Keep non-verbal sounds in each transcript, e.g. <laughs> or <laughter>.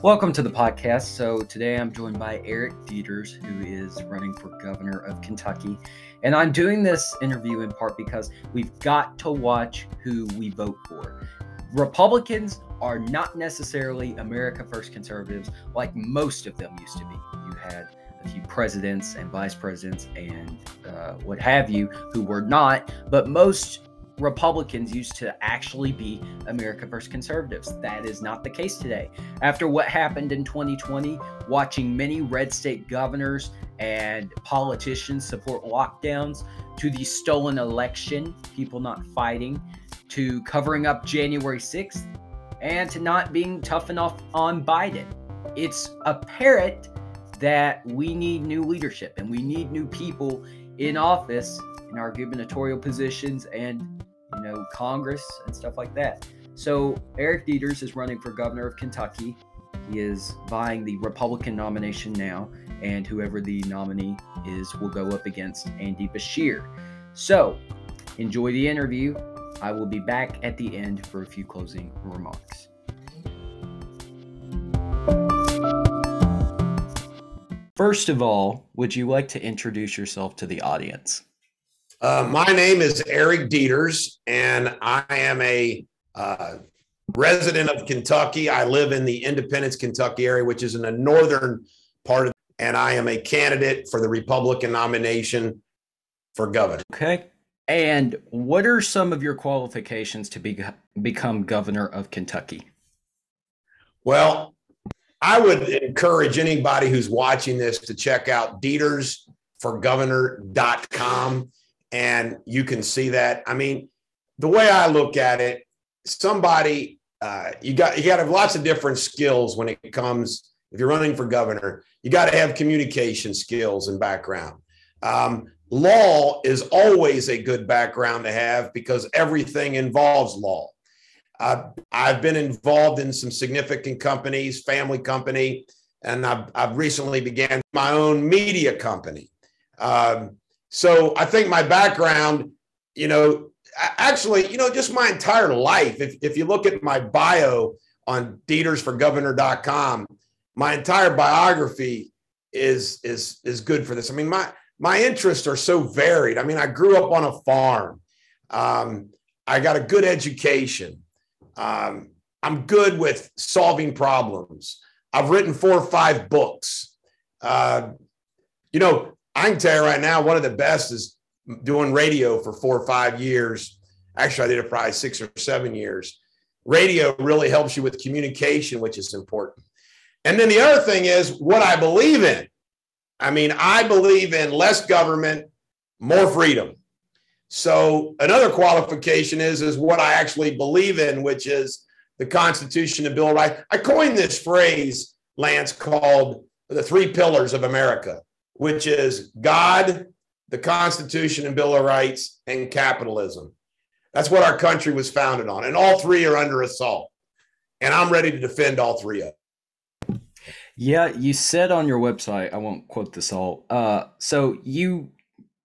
Welcome to the podcast. So, today I'm joined by Eric Deters, who is running for governor of Kentucky. And I'm doing this interview in part because we've got to watch who we vote for. Republicans are not necessarily America First conservatives like most of them used to be. You had a few presidents and vice presidents and uh, what have you who were not, but most Republicans used to actually be America First conservatives. That is not the case today. After what happened in 2020, watching many red state governors and politicians support lockdowns, to the stolen election, people not fighting, to covering up January 6th, and to not being tough enough on Biden. It's apparent that we need new leadership and we need new people in office in our gubernatorial positions and you know, Congress and stuff like that. So Eric Deters is running for governor of Kentucky. He is vying the Republican nomination now, and whoever the nominee is will go up against Andy Beshear. So enjoy the interview. I will be back at the end for a few closing remarks. First of all, would you like to introduce yourself to the audience? Uh, my name is Eric Deters, and I am a uh, resident of Kentucky. I live in the Independence, Kentucky area, which is in the northern part of, and I am a candidate for the Republican nomination for governor. Okay. And what are some of your qualifications to be, become governor of Kentucky? Well, I would encourage anybody who's watching this to check out detersforgovernor.com and you can see that. I mean, the way I look at it, somebody uh, you got you got to have lots of different skills when it comes. If you're running for governor, you got to have communication skills and background. Um, law is always a good background to have because everything involves law. Uh, I've been involved in some significant companies, family company, and I've, I've recently began my own media company. Um, so I think my background, you know, actually, you know, just my entire life, if, if you look at my bio on detersforgovernor.com, my entire biography is is is good for this. I mean, my my interests are so varied. I mean, I grew up on a farm. Um, I got a good education. Um, I'm good with solving problems. I've written four or five books. Uh, you know, I can tell you right now, one of the best is doing radio for four or five years. Actually, I did it probably six or seven years. Radio really helps you with communication, which is important. And then the other thing is what I believe in. I mean, I believe in less government, more freedom. So another qualification is is what I actually believe in, which is the Constitution and Bill of Rights. I coined this phrase, Lance, called the three pillars of America which is God, the Constitution and Bill of Rights, and capitalism. That's what our country was founded on. And all three are under assault. And I'm ready to defend all three of them. Yeah, you said on your website, I won't quote this all. Uh, so you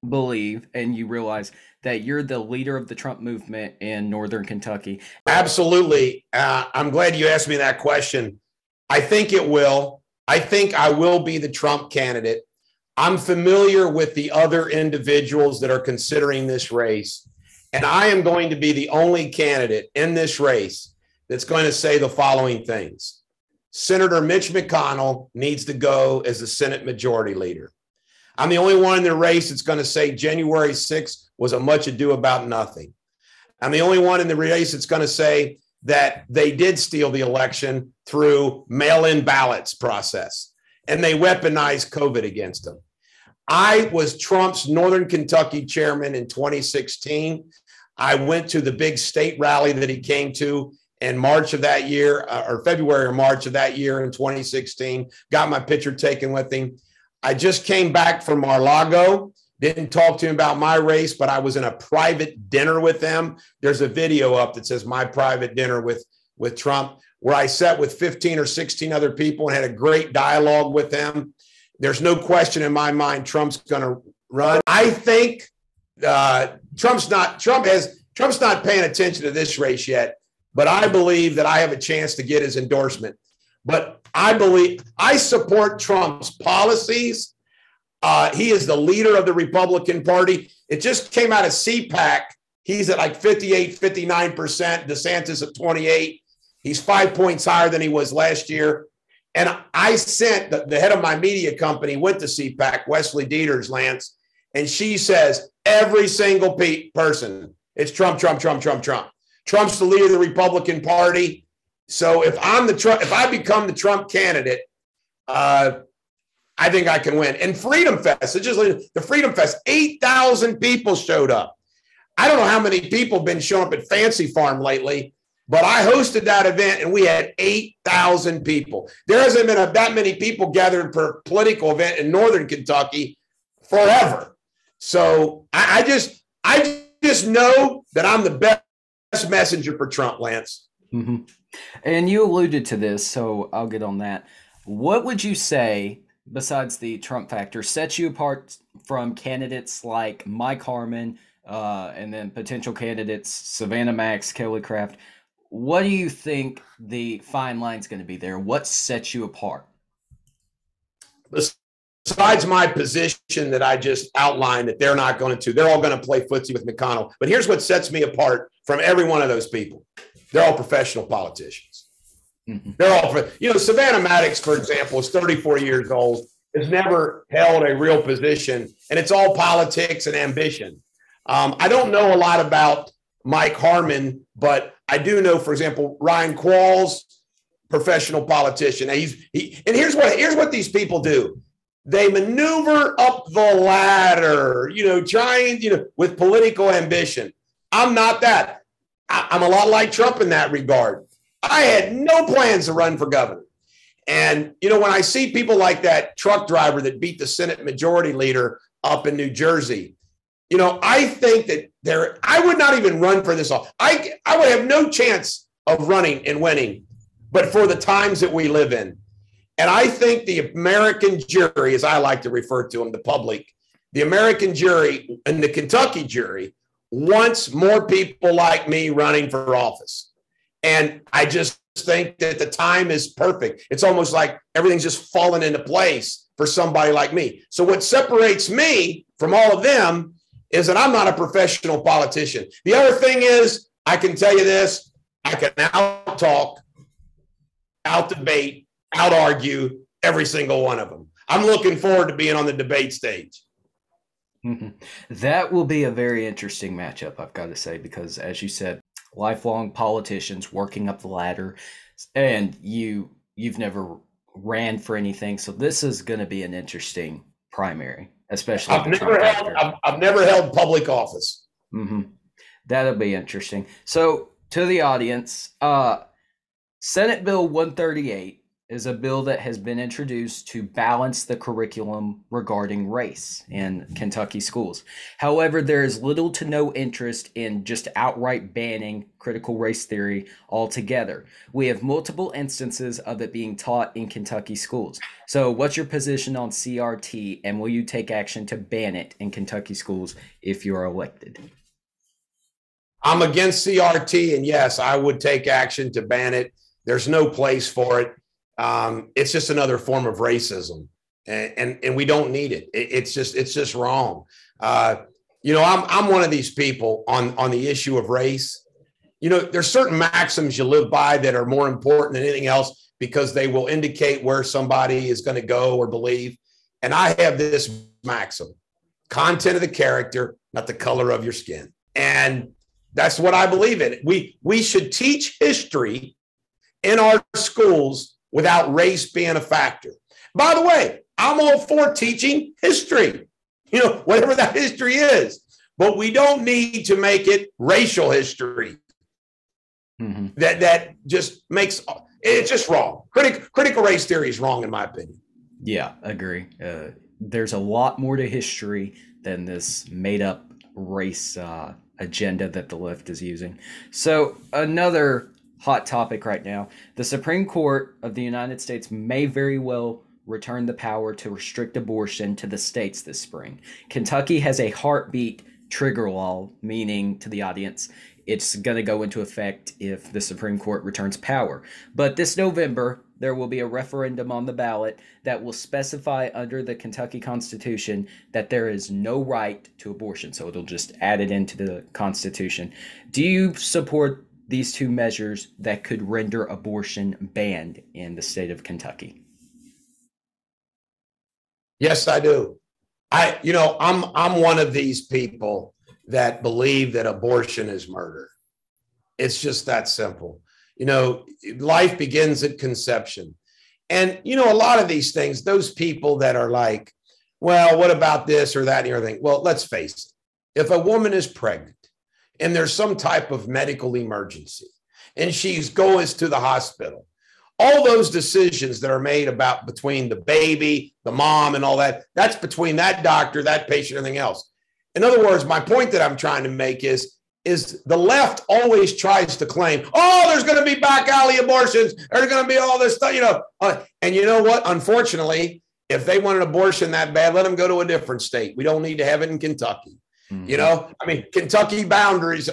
believe and you realize that you're the leader of the Trump movement in Northern Kentucky. Absolutely. Uh, I'm glad you asked me that question. I think it will. I think I will be the Trump candidate. I'm familiar with the other individuals that are considering this race, and I am going to be the only candidate in this race that's going to say the following things Senator Mitch McConnell needs to go as the Senate Majority Leader. I'm the only one in the race that's going to say January 6th was a much ado about nothing. I'm the only one in the race that's going to say that they did steal the election through mail in ballots process and they weaponized COVID against him. I was Trump's Northern Kentucky chairman in 2016. I went to the big state rally that he came to in March of that year, uh, or February or March of that year in 2016. Got my picture taken with him. I just came back from Mar-Lago. Didn't talk to him about my race, but I was in a private dinner with them. There's a video up that says my private dinner with with Trump where I sat with 15 or 16 other people and had a great dialogue with them. There's no question in my mind Trump's going to run. I think uh, Trump's not Trump has Trump's not paying attention to this race yet, but I believe that I have a chance to get his endorsement. but I believe I support Trump's policies. Uh, he is the leader of the Republican Party. It just came out of CPAC. He's at like 58, 59%. DeSantis at 28. He's five points higher than he was last year. And I sent the, the head of my media company went to CPAC, Wesley Deters, Lance, and she says every single pe- person, it's Trump, Trump, Trump, Trump, Trump. Trump's the leader of the Republican Party. So if I'm the Trump, if I become the Trump candidate, uh, I think I can win. And Freedom Fest, it's just the Freedom Fest, 8,000 people showed up. I don't know how many people have been showing up at Fancy Farm lately, but I hosted that event and we had 8,000 people. There hasn't been a, that many people gathered for a political event in Northern Kentucky forever. So I, I just, I just know that I'm the best messenger for Trump, Lance. Mm-hmm. And you alluded to this, so I'll get on that. What would you say, besides the Trump factor, sets you apart from candidates like Mike Harmon uh, and then potential candidates Savannah Maddox, Kelly Craft? What do you think the fine line is going to be there? What sets you apart? Besides my position that I just outlined, that they're not going to, they're all going to play footsie with McConnell. But here's what sets me apart from every one of those people they're all professional politicians. Mm-hmm. They're all, you know, Savannah Maddox, for example, is 34 years old, has never held a real position, and it's all politics and ambition. Um, I don't know a lot about Mike Harmon, but I do know, for example, Ryan Quarles, professional politician. He's he, and here's what here's what these people do. They maneuver up the ladder, you know, trying, you know, with political ambition. I'm not that. I'm a lot like Trump in that regard. I had no plans to run for governor. And, you know, when I see people like that truck driver that beat the Senate majority leader up in New Jersey, you know, I think that there, I would not even run for this. I, I would have no chance of running and winning, but for the times that we live in. And I think the American jury, as I like to refer to them, the public, the American jury and the Kentucky jury wants more people like me running for office. And I just think that the time is perfect. It's almost like everything's just fallen into place for somebody like me. So, what separates me from all of them is that I'm not a professional politician. The other thing is, I can tell you this I can out talk, out debate, out argue every single one of them. I'm looking forward to being on the debate stage. <laughs> That will be a very interesting matchup, I've got to say, because as you said, lifelong politicians working up the ladder, and you you've never ran for anything, so this is going to be an interesting primary, especially. I've never held. I've, I've, never held public office. Mm-hmm. That'll be interesting. So, to the audience, uh, Senate Bill 138 is a bill that has been introduced to balance the curriculum regarding race in Kentucky schools. However, there is little to no interest in just outright banning critical race theory altogether. We have multiple instances of it being taught in Kentucky schools. So, what's your position on CRT, and will you take action to ban it in Kentucky schools if you're elected? I'm against CRT, and yes, I would take action to ban it. There's no place for it um, it's just another form of racism, and, and and, we don't need it. it. It's just it's just wrong. Uh, you know, I'm I'm one of these people on on the issue of race. You know, there's certain maxims you live by that are more important than anything else because they will indicate where somebody is going to go or believe. And I have this maxim: content of the character, not the color of your skin. And that's what I believe in. We we should teach history in our schools without race being a factor. By the way, I'm all for teaching history, <laughs> you know, whatever that history is, but we don't need to make it racial history. Mm-hmm. That that just makes it's just wrong. Critic, critical race theory is wrong, in my opinion. Yeah, agree. Uh, there's a lot more to history than this made up race uh, agenda that the left is using. So another hot topic right now. The Supreme Court of the United States may very well return the power to restrict abortion to the states this spring. Kentucky has a heartbeat trigger law, meaning to the audience, it's going to go into effect if the Supreme Court returns power. But this November, there will be a referendum on the ballot that will specify under the Kentucky Constitution that there is no right to abortion. So it'll just add it into the Constitution. Do you support these two measures that could render abortion banned in the state of Kentucky? Yes, I do. I, you know, I'm I'm one of these people that believe that abortion is murder. It's just that simple. You know, life begins at conception. And, you know, a lot of these things, those people that are like, well, what about this or that and everything? Well, let's face it. If a woman is pregnant and there's some type of medical emergency and she's goes to the hospital, all those decisions that are made about between the baby, the mom, and all that, that's between that doctor, that patient, everything else. In other words, my point that I'm trying to make is is the left always tries to claim, oh, there's going to be back alley abortions, there's going to be all this stuff, you know. Uh, and you know what? Unfortunately, if they want an abortion that bad, let them go to a different state. We don't need to have it in Kentucky. Mm-hmm. You know, I mean, Kentucky boundaries,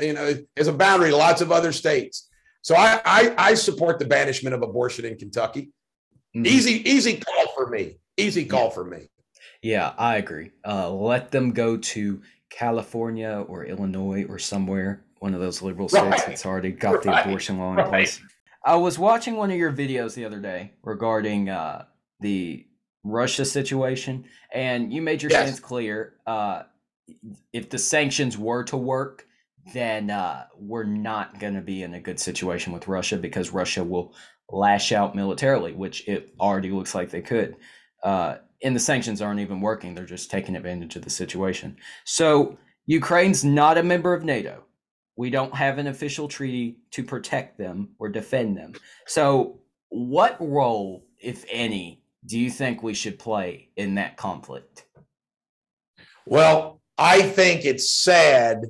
you know, is a boundary to lots of other states. So I, I, I support the banishment of abortion in Kentucky. Mm-hmm. Easy, easy call for me. Easy call yeah. for me. Yeah, I agree. Uh, let them go to California or Illinois or somewhere, one of those liberal states right. that's already got right. the abortion law in right. place. I was watching one of your videos the other day regarding uh, the Russia situation, and you made your yes. stance clear. Uh, if the sanctions were to work, then uh, we're not going to be in a good situation with Russia because Russia will lash out militarily, which it already looks like they could. Uh, and the sanctions aren't even working. They're just taking advantage of the situation. So Ukraine's not a member of NATO. We don't have an official treaty to protect them or defend them. So, what role, if any, do you think we should play in that conflict? Well, I think it's sad,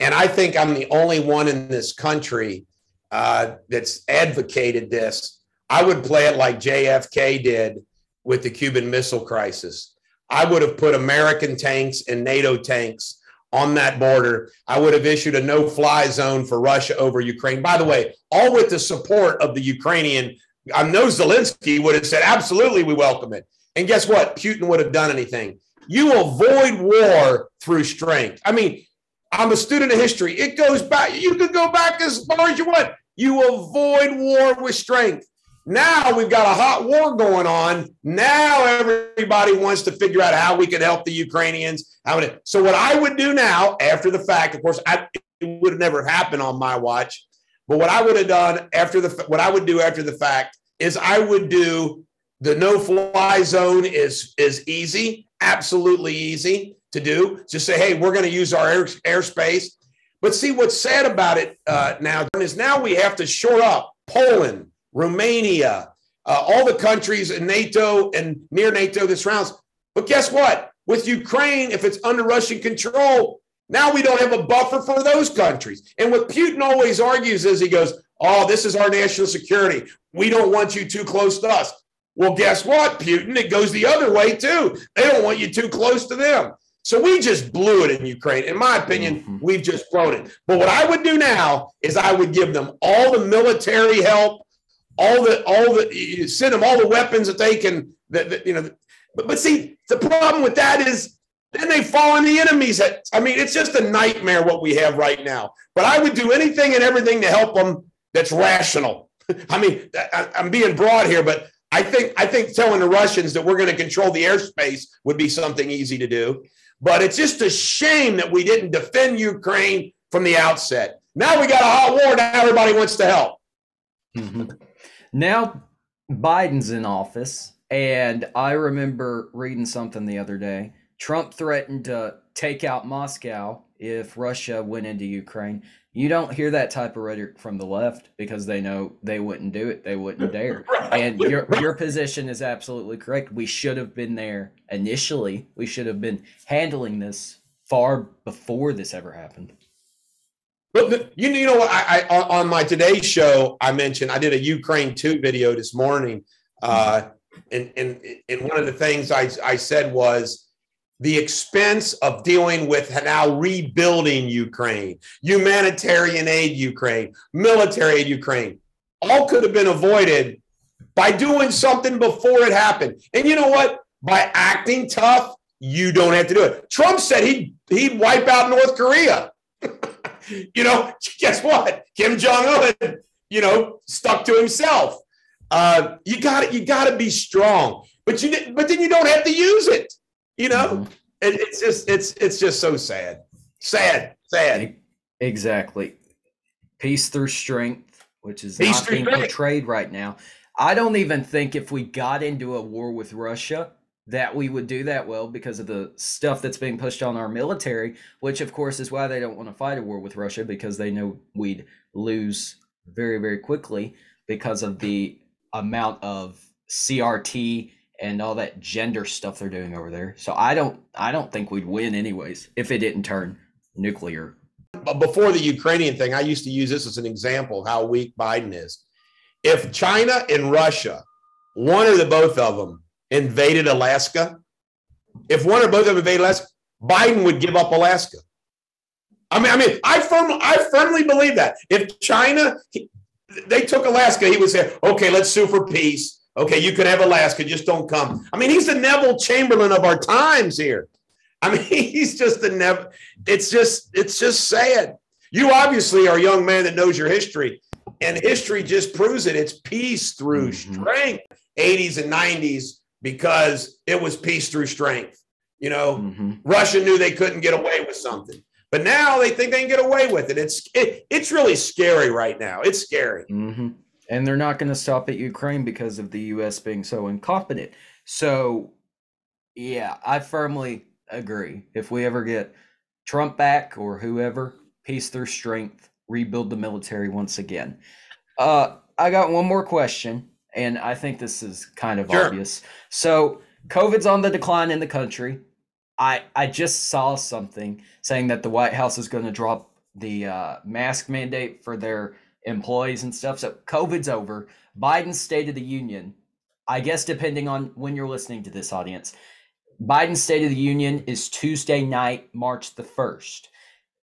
and I think I'm the only one in this country uh, that's advocated this. I would play it like JFK did with the Cuban Missile Crisis. I would have put American tanks and NATO tanks on that border. I would have issued a no fly zone for Russia over Ukraine. By the way, all with the support of the Ukrainian. I know Zelensky would have said, absolutely, we welcome it. And guess what? Putin would have done anything. You avoid war through strength. I mean, I'm a student of history. It goes back, you could go back as far as you want. You avoid war with strength. Now we've got a hot war going on. Now everybody wants to figure out how we can help the Ukrainians. How so what I would do now, after the fact, of course, I, it would have never happened on my watch. But what I would have done after the what I would do after the fact is I would do the no fly zone is is easy, absolutely easy to do. Just say, hey, we're going to use our air, airspace. But see what's sad about it uh, now is now we have to shore up Poland, Romania, uh, all the countries in NATO and near NATO that surrounds. But guess what? With Ukraine, if it's under Russian control, now we don't have a buffer for those countries. And what Putin always argues is he goes, Oh, this is our national security. We don't want you too close to us. Well, guess what, Putin? It goes the other way too. They don't want you too close to them. So we just blew it in Ukraine. In my opinion, mm-hmm. we've just blown it. But what I would do now is I would give them all the military help, all the all the send them all the weapons that they can that, that you know but, but see the problem with that is then they fall in the enemies. head. I mean, it's just a nightmare what we have right now. But I would do anything and everything to help them that's rational. <laughs> I mean, I, I'm being broad here, but I think I think telling the Russians that we're going to control the airspace would be something easy to do. But it's just a shame that we didn't defend Ukraine from the outset. Now we got a hot war. Now everybody wants to help. Mm-hmm. Now Biden's in office, and I remember reading something the other day. Trump threatened to take out Moscow if Russia went into Ukraine. You don't hear that type of rhetoric from the left because they know they wouldn't do it. They wouldn't dare. <laughs> And your your position is absolutely correct. We should have been there initially. We should have been handling this far before this ever happened. But you, you know what? I, I, on my Today show, I mentioned I did a Ukraine two video this morning, uh, and and and one of the things I I said was the expense of dealing with now rebuilding Ukraine, humanitarian aid Ukraine, military aid Ukraine, all could have been avoided by doing something before it happened. And you know what? By acting tough, you don't have to do it. Trump said he'd, he'd wipe out North Korea. <laughs> you know, guess what? Kim Jong Un, you know, stuck to himself. Uh, you got You got to be strong, but you but then you don't have to use it. You know, mm-hmm. it, it's just it's it's just so sad, sad, sad. Exactly. Peace through strength, which is Peace not being strength. portrayed right now. I don't even think if we got into a war with Russia that we would do that well because of the stuff that's being pushed on our military, which of course is why they don't want to fight a war with Russia because they know we'd lose very, very quickly because of the amount of CRT and all that gender stuff they're doing over there. So I don't I don't think we'd win anyways if it didn't turn nuclear. But Before the Ukrainian thing, I used to use this as an example of how weak Biden is. If China and Russia, one or the both of them, invaded Alaska, if one or both of them invaded Alaska, Biden would give up Alaska. I mean, I mean, I firmly, I firmly believe that if China, they took Alaska, he would say, "Okay, let's sue for peace. Okay, you can have Alaska, just don't come." I mean, he's the Neville Chamberlain of our times here. I <laughs> mean, he's just the Neville. It's just, it's just sad. You obviously are a young man that knows your history, and history just proves it. It's peace through mm-hmm. strength. 80s and 90s because it was peace through strength. You know, mm-hmm. Russia knew they couldn't get away with something, but now they think they can get away with it. It's it, it's really scary right now. It's scary. Mm-hmm. And they're not going to stop at Ukraine because of the U.S. being so incompetent. So, yeah, I firmly agree. If we ever get Trump back or whoever, peace through strength, rebuild the military once again. Uh, I got one more question and I think this is kind of sure. obvious. So, COVID's on the decline in the country. I I just saw something saying that the White House is going to drop the uh, mask mandate for their employees and stuff. So, COVID's over. Biden's State of the Union, I guess, depending on when you're listening to this audience, Biden's State of the Union is Tuesday night, March the 1st.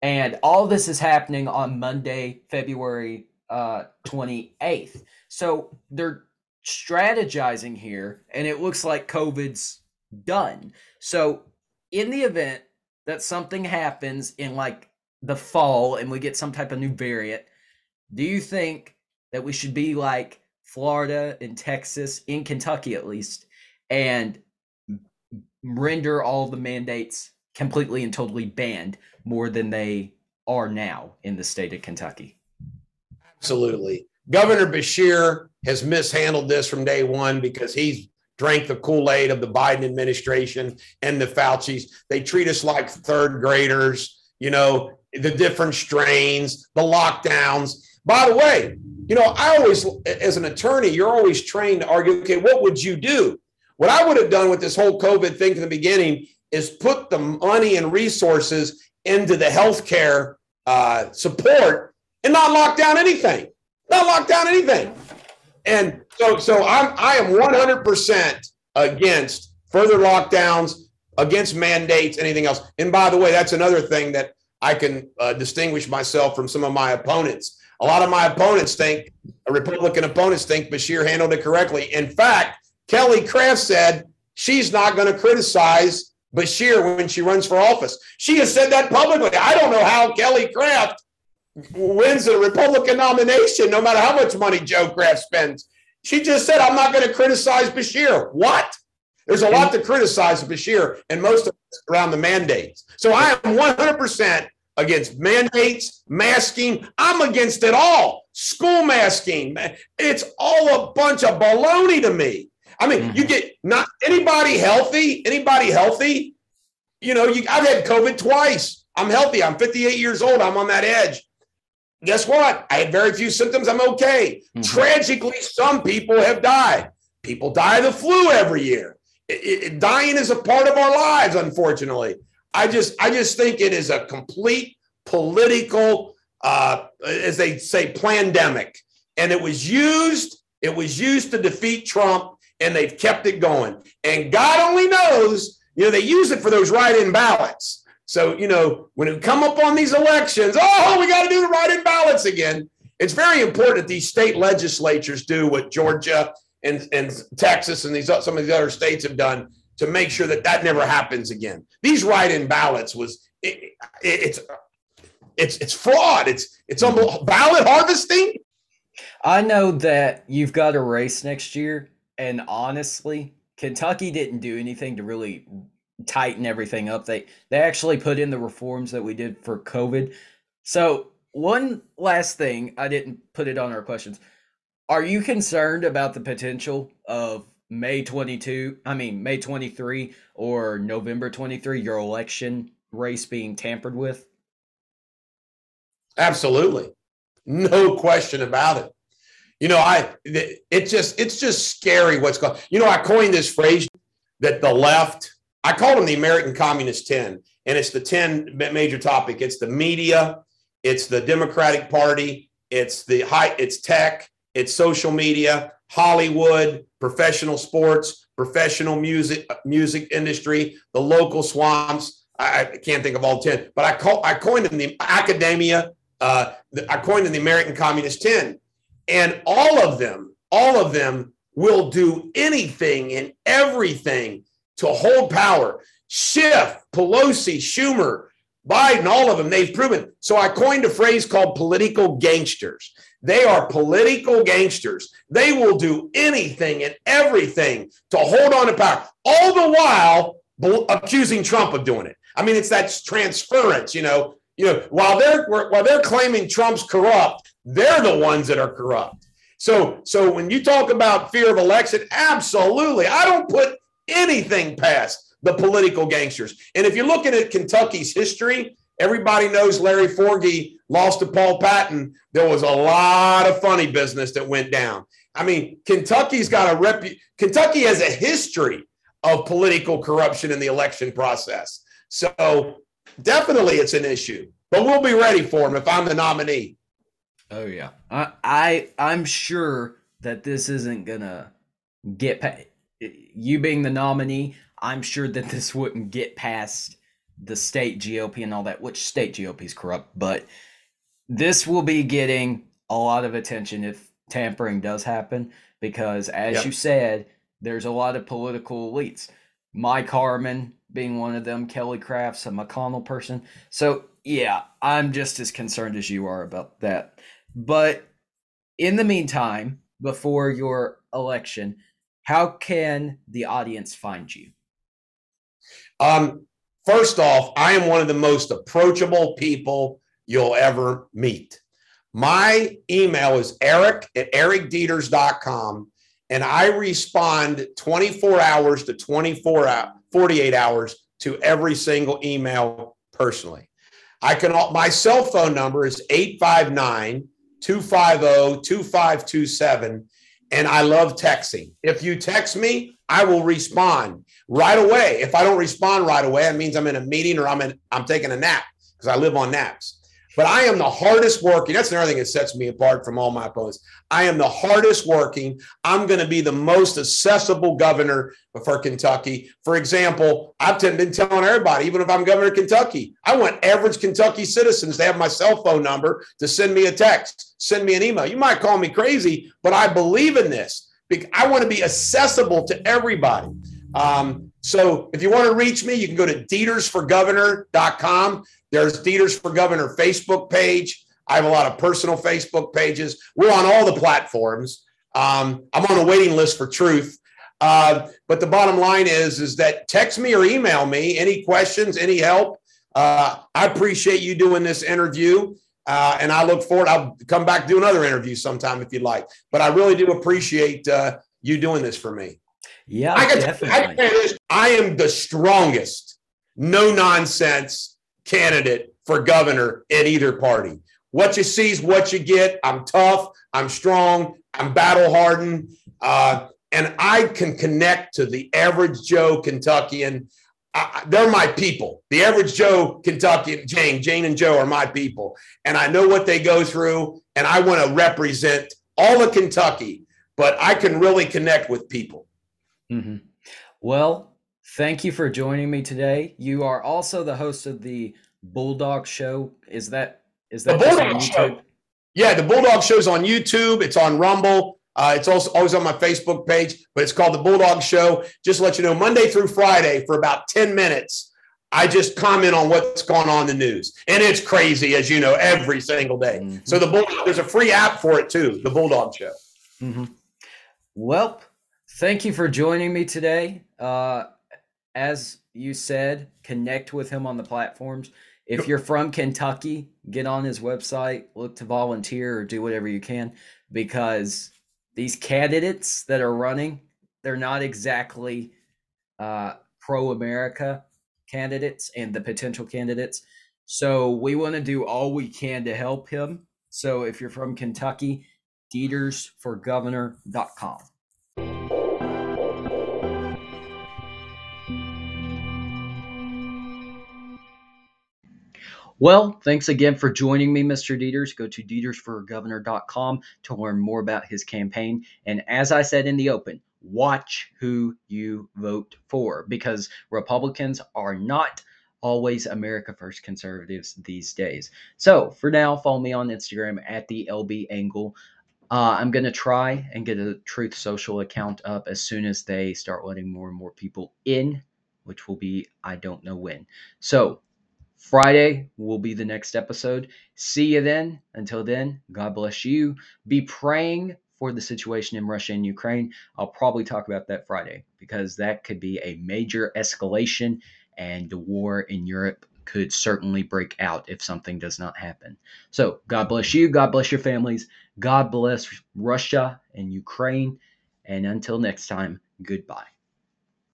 And all this is happening on Monday, February uh, 28th. So they're strategizing here, and it looks like COVID's done. So, in the event that something happens in like the fall and we get some type of new variant, do you think that we should be like Florida and Texas, in Kentucky at least, and render all the mandates completely and totally banned more than they are now in the state of Kentucky? Absolutely. Governor Beshear has mishandled this from day one because he's drank the Kool Aid of the Biden administration and the Fauci's. They treat us like third graders, you know, the different strains, the lockdowns. By the way, you know, I always, as an attorney, you're always trained to argue, okay, what would you do? What I would have done with this whole COVID thing from the beginning is put the money and resources into the healthcare uh, support and not lock down anything not lock down anything. And so, so I'm I am 100% against further lockdowns, against mandates, anything else. And by the way, that's another thing that I can uh, distinguish myself from some of my opponents. A lot of my opponents think, Republican opponents think Beshear handled it correctly. In fact, Kelly Craft said she's not going to criticize Beshear when she runs for office. She has said that publicly. I don't know how Kelly Craft wins a Republican nomination, no matter how much money Joe Craft spends. She just said, I'm not going to criticize Beshear. What? There's a lot to criticize Beshear, and most around the mandates. So I am 100% against mandates, masking. I'm against it all. School masking. It's all a bunch of baloney to me. I mean, mm-hmm. you get not anybody healthy, anybody healthy. You know, you, I've had COVID twice. I'm healthy. I'm 58 years old. I'm on that edge guess what? I had very few symptoms. I'm okay. Mm-hmm. Tragically, some people have died. People die of the flu every year. It, it, dying is a part of our lives, unfortunately. I just, I just think it is a complete political, uh, as they say, pandemic, and it was used. It was used to defeat Trump, and they've kept it going. And God only knows, you know, they use it for those write-in ballots. So, you know, when we come up on these elections, oh, we got to do the write in ballots again. It's very important that these state legislatures do what Georgia and, and Texas and these some of these other states have done to make sure that that never happens again. These write-in ballots was it, it, it's it's it's fraud. It's it's almost ballot harvesting. I know that you've got a race next year, and honestly, Kentucky didn't do anything to really tighten everything up. They they actually put in the reforms that we did for COVID. So one last thing, I didn't put it on our questions. Are you concerned about the potential of May 22, I mean May 23 or November 23, your election race being tampered with? Absolutely. No question about it. You know, I it just it's just scary what's going. You know, I coined this phrase that the left. I call them the American Communist Ten, and it's the ten major topic. It's the media, it's the Democratic Party, it's the high, it's tech, it's social media, Hollywood, professional sports, professional music music industry, the local swamps. I, can't think of all ten, but I call I coined them the academia. Uh, I coined them the American Communist Ten, and all of them, all of them will do anything and everything to hold power. Schiff, Pelosi, Schumer, Biden, all of them, they've proven. So I coined a phrase called political gangsters. They are political gangsters. They will do anything and everything to hold on to power, all the while accusing Trump of doing it. I mean, it's that transference, you know. You know, while they're while they're claiming Trump's corrupt, they're the ones that are corrupt. So, so when you talk about fear of election, absolutely, I don't put anything past the political gangsters. And if you're looking at Kentucky's history, everybody knows Larry Forgy lost to Paul Patton. There was a lot of funny business that went down. I mean, Kentucky's got a rep. Kentucky has a history of political corruption in the election process. So definitely, it's an issue. But we'll be ready for him if I'm the nominee. Oh yeah, I, I I'm sure that this isn't gonna get past you being the nominee. I'm sure that this wouldn't get past the state GOP and all that, which state GOP is corrupt, but this will be getting a lot of attention if tampering does happen because, as yep. you said, there's a lot of political elites. Mike Harmon being one of them, Kelly Craft's, a McConnell person. So, yeah, I'm just as concerned as you are about that. But in the meantime, before your election, how can the audience find you? Um, first off, I am one of the most approachable people you'll ever meet. My email is eric at ericdeters.com, and I respond 24 hours to 24 48 hours to every single email personally. I can my cell phone number is 859 250 2527 and I love texting. If you text me, I will respond right away. If I don't respond right away, it means I'm in a meeting or I'm in, I'm taking a nap because I live on naps. But I am the hardest working. That's another thing that sets me apart from all my opponents. I am the hardest working. I'm going to be the most accessible governor for Kentucky. For example, I've been telling everybody, even if I'm governor of Kentucky, I want average Kentucky citizens to have my cell phone number to send me a text, send me an email. You might call me crazy, but I believe in this. I want to be accessible to everybody. Um, so if you want to reach me, you can go to detersforgovernor.com. There's Deters for Governor Facebook page. I have a lot of personal Facebook pages. We're on all the platforms. Um, I'm on a waiting list for truth. Uh, but the bottom line is, is that text me or email me any questions, any help. Uh, I appreciate you doing this interview. Uh, and I look forward. I'll come back do another interview sometime if you'd like. But I really do appreciate uh, you doing this for me. Yeah, I, definitely. I, I am the strongest, no nonsense candidate for governor in either party. What you see is what you get. I'm tough. I'm strong. I'm battle hardened. Uh, and I can connect to the average Joe Kentuckian. Uh, they're my people. The average Joe Kentuckian, Jane, Jane and Joe are my people. And I know what they go through. And I want to represent all of Kentucky, but I can really connect with people. Mm-hmm. Well, Thank you for joining me today. You are also the host of the Bulldog Show. Is that is that the Bulldog Show? Yeah, the Bulldog Show's on YouTube. It's on Rumble. Uh, it's also always on my Facebook page, but it's called The Bulldog Show. Just to let you know, Monday through Friday for about 10 minutes, I just comment on what's going on in the news. And it's crazy, as you know, every single day. Mm-hmm. So the Bulldog, there's a free app for it too, The Bulldog Show. Mm-hmm. Well, thank you for joining me today. Uh, as you said, connect with him on the platforms. If you're from Kentucky, get on his website, look to volunteer or do whatever you can because these candidates that are running, they're not exactly uh, pro America candidates and the potential candidates. So we want to do all we can to help him. So if you're from Kentucky, DetersForGovernor.com. Well, thanks again for joining me, Mr. Deters. Go to DetersForGovernor.com to learn more about his campaign. And as I said in the open, watch who you vote for because Republicans are not always America First conservatives these days. So for now, follow me on Instagram at the LB Angle. Uh, I'm going to try and get a Truth Social account up as soon as they start letting more and more people in, which will be I don't know when. So Friday will be the next episode. See you then. Until then, God bless you. Be praying for the situation in Russia and Ukraine. I'll probably talk about that Friday because that could be a major escalation and the war in Europe could certainly break out if something does not happen. So, God bless you. God bless your families. God bless Russia and Ukraine. And until next time, goodbye.